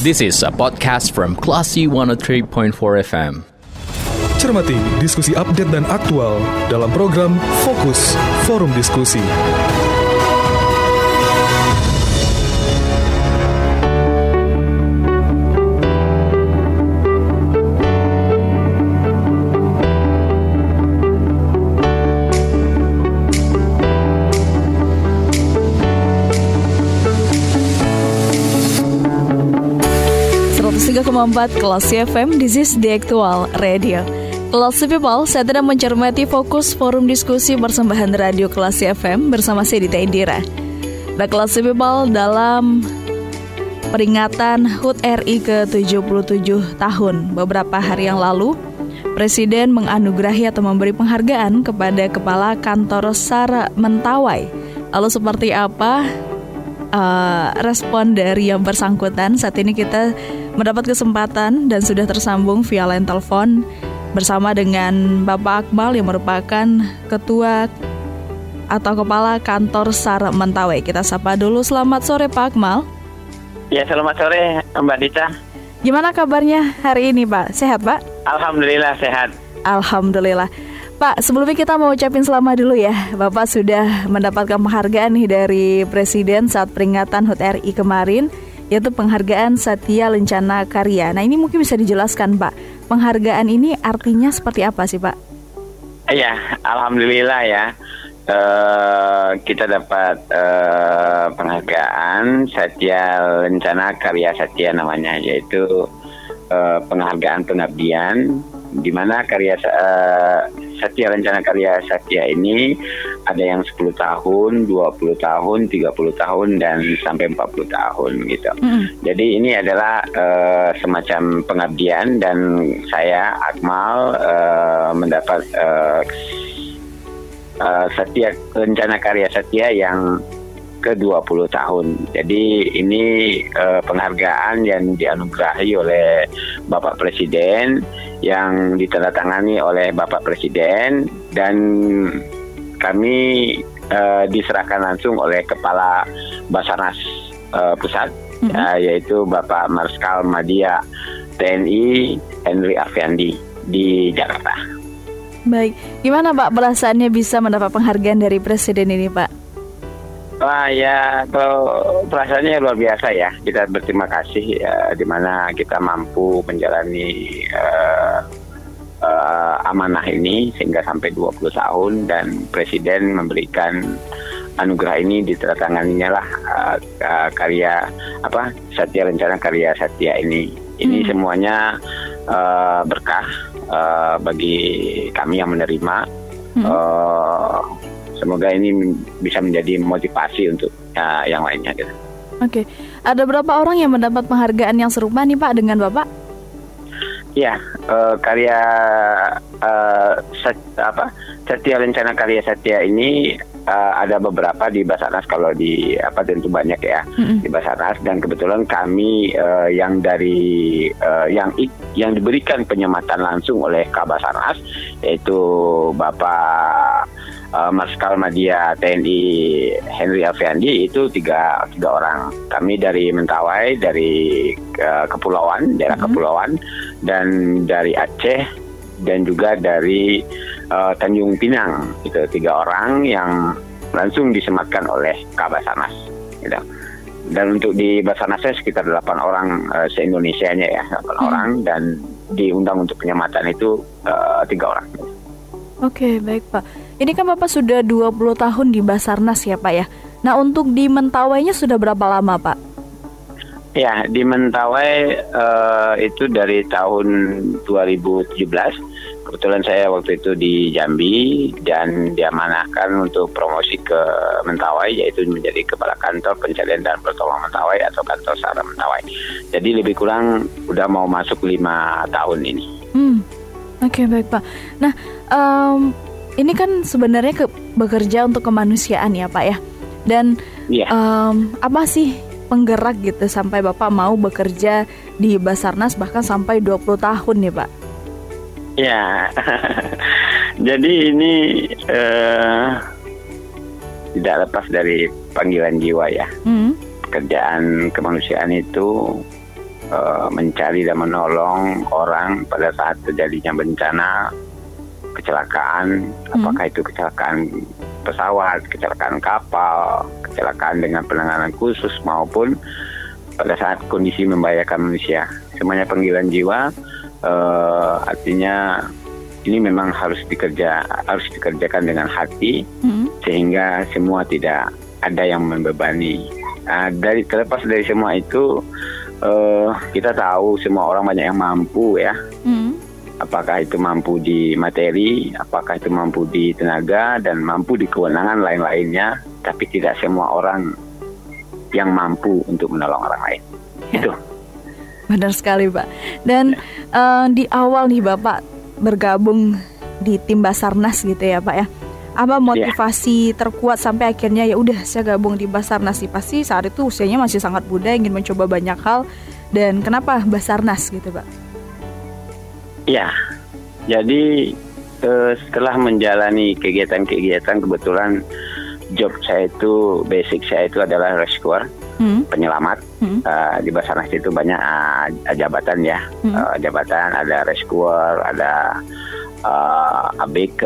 This is a podcast from Classy 103.4 FM. Cermati diskusi update dan aktual dalam program Fokus Forum Diskusi. Empat Kelas FM, this is the actual radio. Kelas People, saya sedang mencermati fokus forum diskusi persembahan radio Kelas FM bersama saya Dita Indira. The Kelas People dalam peringatan HUT RI ke-77 tahun beberapa hari yang lalu, Presiden menganugerahi atau memberi penghargaan kepada Kepala Kantor SAR Mentawai. Lalu seperti apa uh, respon dari yang bersangkutan? Saat ini kita mendapat kesempatan dan sudah tersambung via line telepon bersama dengan Bapak Akmal yang merupakan Ketua atau Kepala Kantor SAR Mentawai. Kita sapa dulu. Selamat sore Pak Akmal. Ya, selamat sore Mbak Dita. Gimana kabarnya hari ini Pak? Sehat Pak? Alhamdulillah sehat. Alhamdulillah. Pak, sebelumnya kita mau ucapin selamat dulu ya. Bapak sudah mendapatkan penghargaan nih dari Presiden saat peringatan HUT RI kemarin yaitu penghargaan Satya Lencana Karya. Nah ini mungkin bisa dijelaskan Pak, penghargaan ini artinya seperti apa sih Pak? Iya, Alhamdulillah ya. Uh, kita dapat uh, penghargaan Satya Lencana Karya Satya namanya yaitu uh, penghargaan pengabdian di mana karya uh, Satya Rencana Karya Satya ini ada yang 10 tahun, 20 tahun, 30 tahun dan sampai 40 tahun gitu. Mm. Jadi ini adalah uh, semacam pengabdian dan saya Akmal uh, mendapat uh, uh, Satya Rencana Karya Satya yang ke-20 tahun. Jadi ini uh, penghargaan yang dianugerahi oleh Bapak Presiden yang ditandatangani oleh Bapak Presiden dan kami uh, diserahkan langsung oleh Kepala Basarnas uh, Pusat mm-hmm. uh, yaitu Bapak Marskal Madia TNI Henry Afiandi di Jakarta. Baik, gimana Pak perasaannya bisa mendapat penghargaan dari Presiden ini Pak? Wah ya, kalau perasaannya luar biasa ya. Kita berterima kasih ya, di mana kita mampu menjalani uh, uh, amanah ini sehingga sampai 20 tahun dan Presiden memberikan anugerah ini diteretanganinya lah uh, uh, karya apa Satya Rencana Karya Satya ini. Ini hmm. semuanya uh, berkah uh, bagi kami yang menerima. Hmm. Uh, semoga ini bisa menjadi motivasi untuk ya, yang lainnya gitu. Oke, ada berapa orang yang mendapat penghargaan yang serupa nih Pak dengan Bapak? Ya, uh, karya uh, set, apa Setia Rencana Karya Setia ini uh, ada beberapa di Basarnas kalau di apa tentu banyak ya mm-hmm. di Basarnas dan kebetulan kami uh, yang dari uh, yang yang diberikan penyematan langsung oleh Kabasarnas yaitu Bapak uh, Marskal Madia TNI Henry Alfiandi itu tiga tiga orang. Kami dari Mentawai, dari uh, Kepulauan, daerah mm -hmm. Kepulauan, dan dari Aceh dan juga dari uh, Tanjung Pinang. Itu tiga orang yang langsung disematkan oleh Kabasarnas. Gitu. Dan untuk di Basarnasnya sekitar delapan orang uh, se-Indonesianya ya, delapan hmm. orang dan diundang untuk penyematan itu uh, tiga orang. Oke, baik Pak. Ini kan Bapak sudah 20 tahun di Basarnas ya Pak ya. Nah untuk di Mentawainya sudah berapa lama Pak? Ya, di Mentawai uh, itu dari tahun 2017. Kebetulan saya waktu itu di Jambi dan diamanahkan untuk promosi ke Mentawai yaitu menjadi kepala kantor pencarian dan pertolongan Mentawai atau kantor Sara Mentawai. Jadi lebih kurang udah mau masuk lima tahun ini. Hmm. Oke okay, baik Pak. Nah um, ini kan sebenarnya ke, bekerja untuk kemanusiaan ya Pak ya. Dan yeah. Iya. um, apa sih penggerak gitu sampai Bapak mau bekerja di Basarnas bahkan sampai 20 tahun nih Pak? Ya, jadi ini uh, tidak lepas dari panggilan jiwa ya. Hmm. Pekerjaan kemanusiaan itu uh, mencari dan menolong orang pada saat terjadinya bencana kecelakaan, hmm. apakah itu kecelakaan pesawat, kecelakaan kapal, kecelakaan dengan penanganan khusus maupun pada saat kondisi membahayakan manusia. Semuanya panggilan jiwa uh, artinya ini memang harus dikerja harus dikerjakan dengan hati hmm. sehingga semua tidak ada yang membebani. Nah, dari terlepas dari semua itu uh, kita tahu semua orang banyak yang mampu ya. Hmm. Apakah itu mampu di materi, apakah itu mampu di tenaga dan mampu di kewenangan lain-lainnya, tapi tidak semua orang yang mampu untuk menolong orang lain. Ya. Itu. Benar sekali, Pak. Dan ya. uh, di awal nih Bapak bergabung di tim Basarnas gitu ya, Pak ya apa iya. motivasi yeah. terkuat sampai akhirnya ya udah saya gabung di Basarnas sih pasti saat itu usianya masih sangat muda ingin mencoba banyak hal dan kenapa Basarnas gitu pak? Ya, jadi uh, setelah menjalani kegiatan-kegiatan kebetulan job saya itu basic saya itu adalah rescuer hmm. penyelamat hmm. Uh, di Basarnas itu banyak uh, jabatan ya hmm. uh, jabatan ada rescuer ada uh, eh, ABK,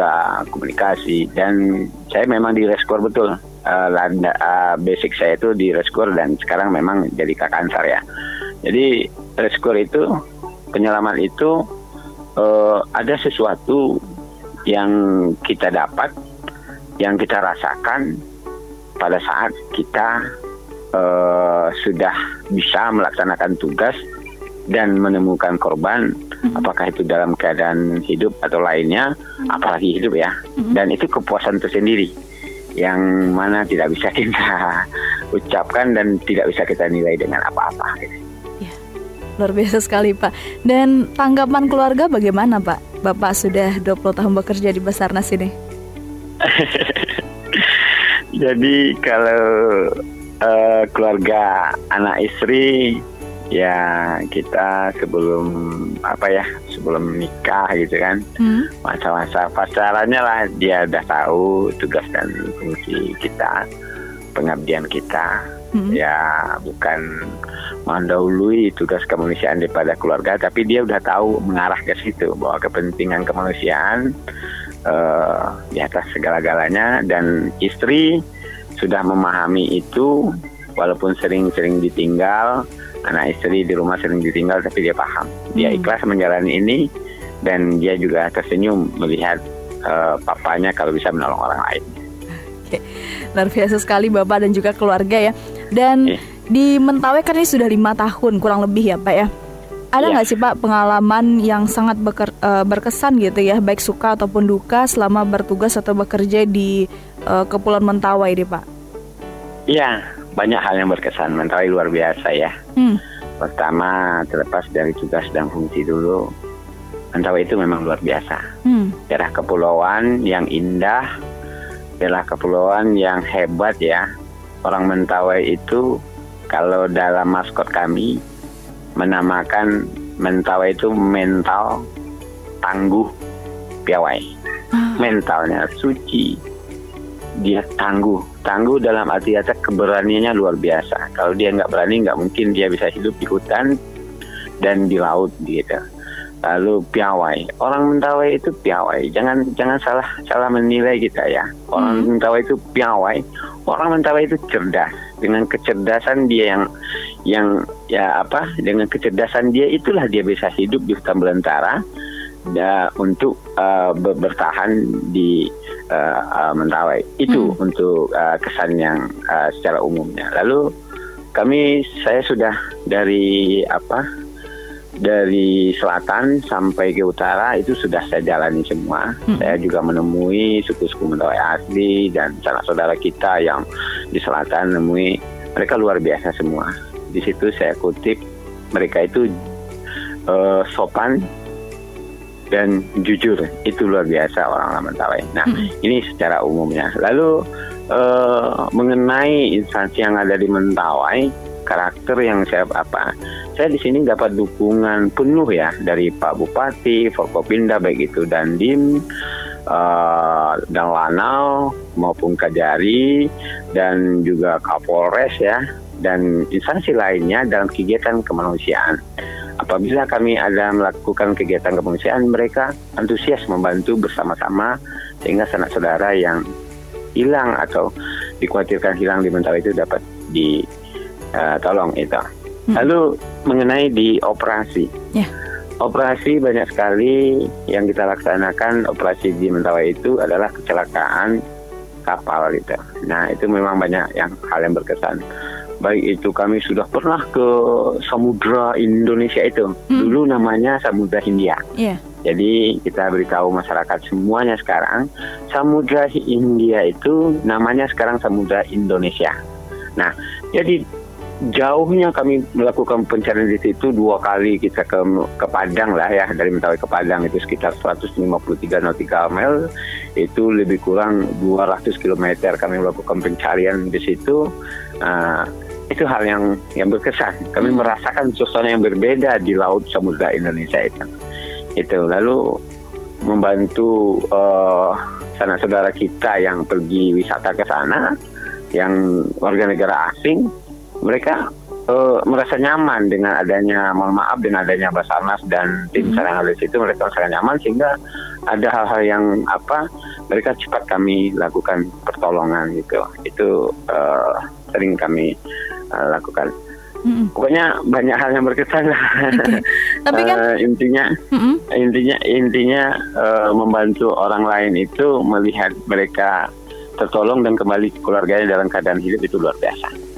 komunikasi dan saya memang di reskor betul. Uh, landa, uh, basic saya itu di reskor dan sekarang memang jadi kakak ansar ya. Jadi reskor itu penyelamat itu uh, ada sesuatu yang kita dapat, yang kita rasakan pada saat kita uh, sudah bisa melaksanakan tugas dan menemukan korban hmm. apakah itu dalam keadaan hidup atau lainnya hmm. apalagi hidup ya hmm. dan itu kepuasan tersendiri yang mana tidak bisa kita ucapkan dan tidak bisa kita nilai dengan apa-apa gitu. Luar biasa sekali Pak. Dan tanggapan keluarga bagaimana Pak? Bapak sudah 20 tahun bekerja di Basarnas ini. Jadi kalau uh, keluarga anak istri ya kita sebelum apa ya sebelum nikah gitu kan hmm. masa-masa pacarannya lah dia udah tahu tugas dan fungsi kita pengabdian kita hmm. ya bukan mendahului tugas kemanusiaan daripada keluarga tapi dia udah tahu mengarah ke situ bahwa kepentingan kemanusiaan uh, di atas segala-galanya dan istri sudah memahami itu walaupun sering-sering ditinggal anak istri di rumah sering ditinggal tapi dia paham dia hmm. ikhlas menjalani ini dan dia juga tersenyum melihat uh, papanya kalau bisa menolong orang lain. Oke, luar biasa sekali bapak dan juga keluarga ya. Dan yeah. Di Mentawai kan ini sudah lima tahun kurang lebih ya pak ya. Ada iya. nggak yeah. sih pak pengalaman yang sangat beker, uh, berkesan gitu ya, baik suka ataupun duka selama bertugas atau bekerja di uh, Kepulauan Mentawai deh pak? Iya, banyak hal yang berkesan. Mentawai luar biasa ya. Hmm. Pertama, terlepas dari tugas dan fungsi dulu, Mentawai itu memang luar biasa. Hmm. Daerah kepulauan yang indah, daerah kepulauan yang hebat ya. Orang Mentawai itu kalau dalam maskot kami menamakan Mentawai itu mental tangguh piawai. Ah. Mentalnya suci, dia tangguh tangguh dalam arti kata keberaniannya luar biasa. Kalau dia nggak berani nggak mungkin dia bisa hidup di hutan dan di laut gitu. Lalu piawai, orang Mentawai itu piawai. Jangan jangan salah salah menilai kita ya. Orang hmm. Mentawai itu piawai. Orang Mentawai itu cerdas. Dengan kecerdasan dia yang yang ya apa? Dengan kecerdasan dia itulah dia bisa hidup di hutan belantara ya, untuk uh, bertahan di uh, uh, Mentawai. Itu hmm. untuk uh, kesan yang uh, secara umumnya. Lalu kami saya sudah dari apa? Dari selatan sampai ke utara itu sudah saya jalani semua. Hmm. Saya juga menemui suku-suku Mentawai asli dan sanak saudara kita yang di selatan menemui mereka luar biasa semua. Di situ saya kutip mereka itu uh, sopan dan jujur itu luar biasa orang Mentawai. Nah hmm. ini secara umumnya. Lalu uh, mengenai instansi yang ada di Mentawai, karakter yang saya apa? Saya di sini dapat dukungan penuh ya dari Pak Bupati, Forkopinda baik itu dan Dim. Uh, dan Lanau maupun Kajari dan juga Kapolres ya dan instansi lainnya dalam kegiatan kemanusiaan. Apabila kami ada melakukan kegiatan kemanusiaan, mereka antusias membantu bersama-sama sehingga sanak saudara yang hilang atau dikhawatirkan hilang di Mentawai itu dapat ditolong uh, itu. Hmm. Lalu mengenai di operasi. Yeah. Operasi banyak sekali yang kita laksanakan operasi di Mentawai itu adalah kecelakaan kapal itu. Nah itu memang banyak yang hal yang berkesan. Baik itu kami sudah pernah ke Samudra Indonesia itu. Hmm. Dulu namanya Samudra Hindia. Yeah. Jadi kita beritahu masyarakat semuanya sekarang Samudra Hindia itu namanya sekarang Samudra Indonesia. Nah, jadi jauhnya kami melakukan pencarian di situ dua kali kita ke ke Padang lah ya dari Mentawai ke Padang itu sekitar 153 nautical mile itu lebih kurang 200 km kami melakukan pencarian di situ. Uh, itu hal yang yang berkesan. Kami merasakan suasana yang berbeda di laut samudra Indonesia itu. Itu lalu membantu uh, sanak saudara kita yang pergi wisata ke sana yang warga negara asing mereka uh, merasa nyaman dengan adanya mohon maaf dengan adanya Basarnas dan tim mm -hmm. di situ mereka merasa nyaman sehingga ada hal-hal yang apa mereka cepat kami lakukan pertolongan gitu itu uh, sering kami uh, lakukan mm-hmm. pokoknya banyak hal yang berkesan lah okay. tapi kan uh, intinya mm-hmm. intinya intinya uh, membantu orang lain itu melihat mereka tertolong dan kembali keluarganya dalam keadaan hidup itu luar biasa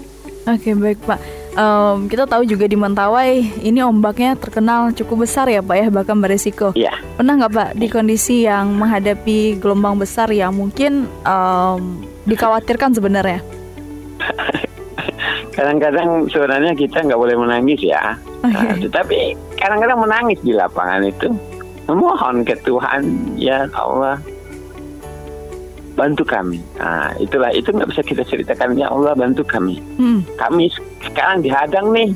Oke okay, baik Pak. Um, kita tahu juga di Mentawai ini ombaknya terkenal cukup besar ya Pak ya bahkan beresiko. Iya. Pernah nggak Pak di kondisi yang menghadapi gelombang besar yang mungkin um, dikhawatirkan sebenarnya? Kadang-kadang sebenarnya kita nggak boleh menangis ya. Okay. Nah, tetapi kadang-kadang menangis di lapangan itu. Memohon ke Tuhan ya Allah bantu kami. Nah, itulah itu nggak bisa kita ceritakan ya Allah bantu kami. Hmm. Kami sekarang dihadang nih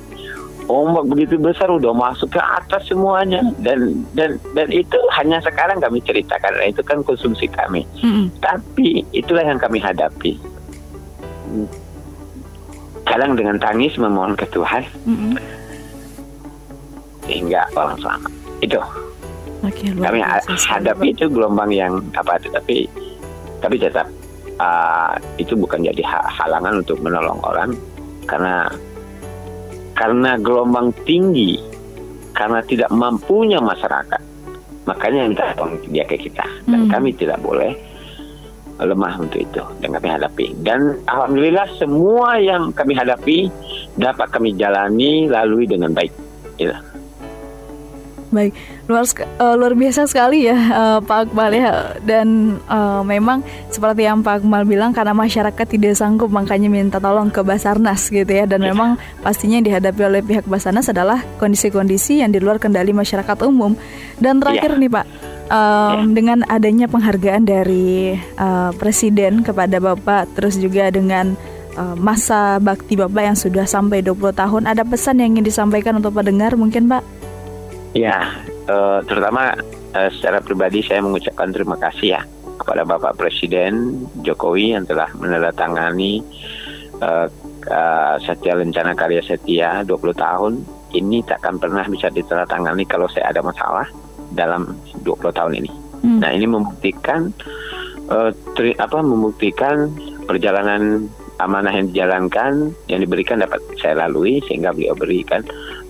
ombak begitu besar udah masuk ke atas semuanya dan dan dan itu hanya sekarang kami ceritakan nah, itu kan konsumsi kami. Hmm. Tapi itulah yang kami hadapi. Kadang dengan tangis memohon ke Tuhan. Hmm. Sehingga orang selamat. Itu. Okay, kami hadapi itu gelombang yang apa tetapi tapi tetap uh, itu bukan jadi halangan untuk menolong orang karena karena gelombang tinggi karena tidak mampunya masyarakat makanya minta tolong dia ke kita dan hmm. kami tidak boleh lemah untuk itu dan kami hadapi dan alhamdulillah semua yang kami hadapi dapat kami jalani lalui dengan baik. Gitu. Baik, luar uh, luar biasa sekali ya uh, Pak Akmal ya dan uh, memang seperti yang Pak Akmal bilang karena masyarakat tidak sanggup makanya minta tolong ke Basarnas gitu ya dan ya. memang pastinya yang dihadapi oleh pihak Basarnas adalah kondisi-kondisi yang di luar kendali masyarakat umum. Dan terakhir ya. nih Pak, um, ya. dengan adanya penghargaan dari uh, Presiden kepada Bapak terus juga dengan uh, masa bakti Bapak yang sudah sampai 20 tahun ada pesan yang ingin disampaikan untuk pendengar mungkin Pak? Ya, uh, terutama uh, secara pribadi saya mengucapkan terima kasih ya kepada Bapak Presiden Jokowi yang telah menandatangani uh, uh, Setia Lencana Karya Setia 20 tahun. Ini takkan pernah bisa ditandatangani kalau saya ada masalah dalam 20 tahun ini. Hmm. Nah, ini membuktikan uh, tri, apa membuktikan perjalanan amanah yang dijalankan yang diberikan dapat saya lalui sehingga beliau berikan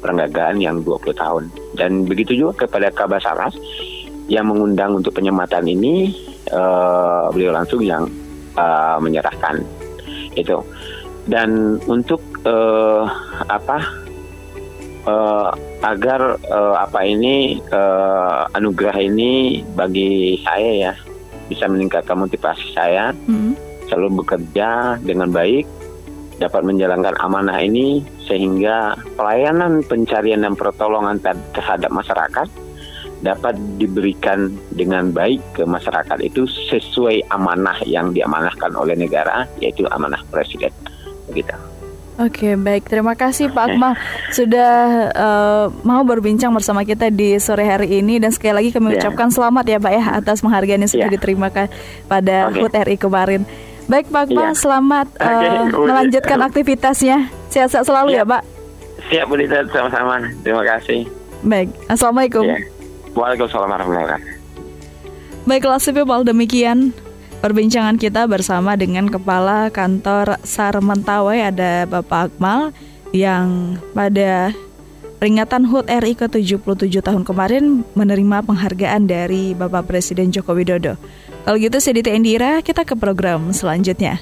perenggagaan yang 20 tahun. Dan begitu juga kepada Kabasaras yang mengundang untuk penyematan ini, uh, beliau langsung yang uh, menyerahkan itu. Dan untuk uh, apa uh, agar uh, apa ini uh, anugerah ini bagi saya ya bisa meningkatkan motivasi saya mm-hmm. selalu bekerja dengan baik dapat menjalankan amanah ini sehingga pelayanan pencarian dan pertolongan terhadap masyarakat dapat diberikan dengan baik ke masyarakat itu sesuai amanah yang diamanahkan oleh negara yaitu amanah presiden begitu. Oke, baik. Terima kasih Pak Akmal sudah uh, mau berbincang bersama kita di sore hari ini dan sekali lagi kami yeah. ucapkan selamat ya Pak ya atas penghargaan yang sudah yeah. diterima pada okay. HUT RI kemarin. Baik Pak Akmal, Iya. selamat Oke, eh, Bu. melanjutkan aktivitasnya. Sehat-sehat selalu ya Iya. Pak. Siap Bu Dita, sama-sama. Terima kasih. Baik, Assalamualaikum. Ya. Waalaikumsalam warahmatullahi wabarakatuh. Baiklah si people, demikian perbincangan kita bersama dengan Kepala Kantor SAR Mentawai ada Bapak Akmal yang pada peringatan HUT RI ke-77 tahun kemarin menerima penghargaan dari Bapak Presiden Joko Widodo. Kalau gitu saya Dita Indira, kita ke program selanjutnya.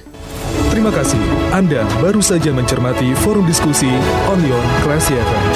Terima kasih. Anda baru saja mencermati forum diskusi Onion Classy FM.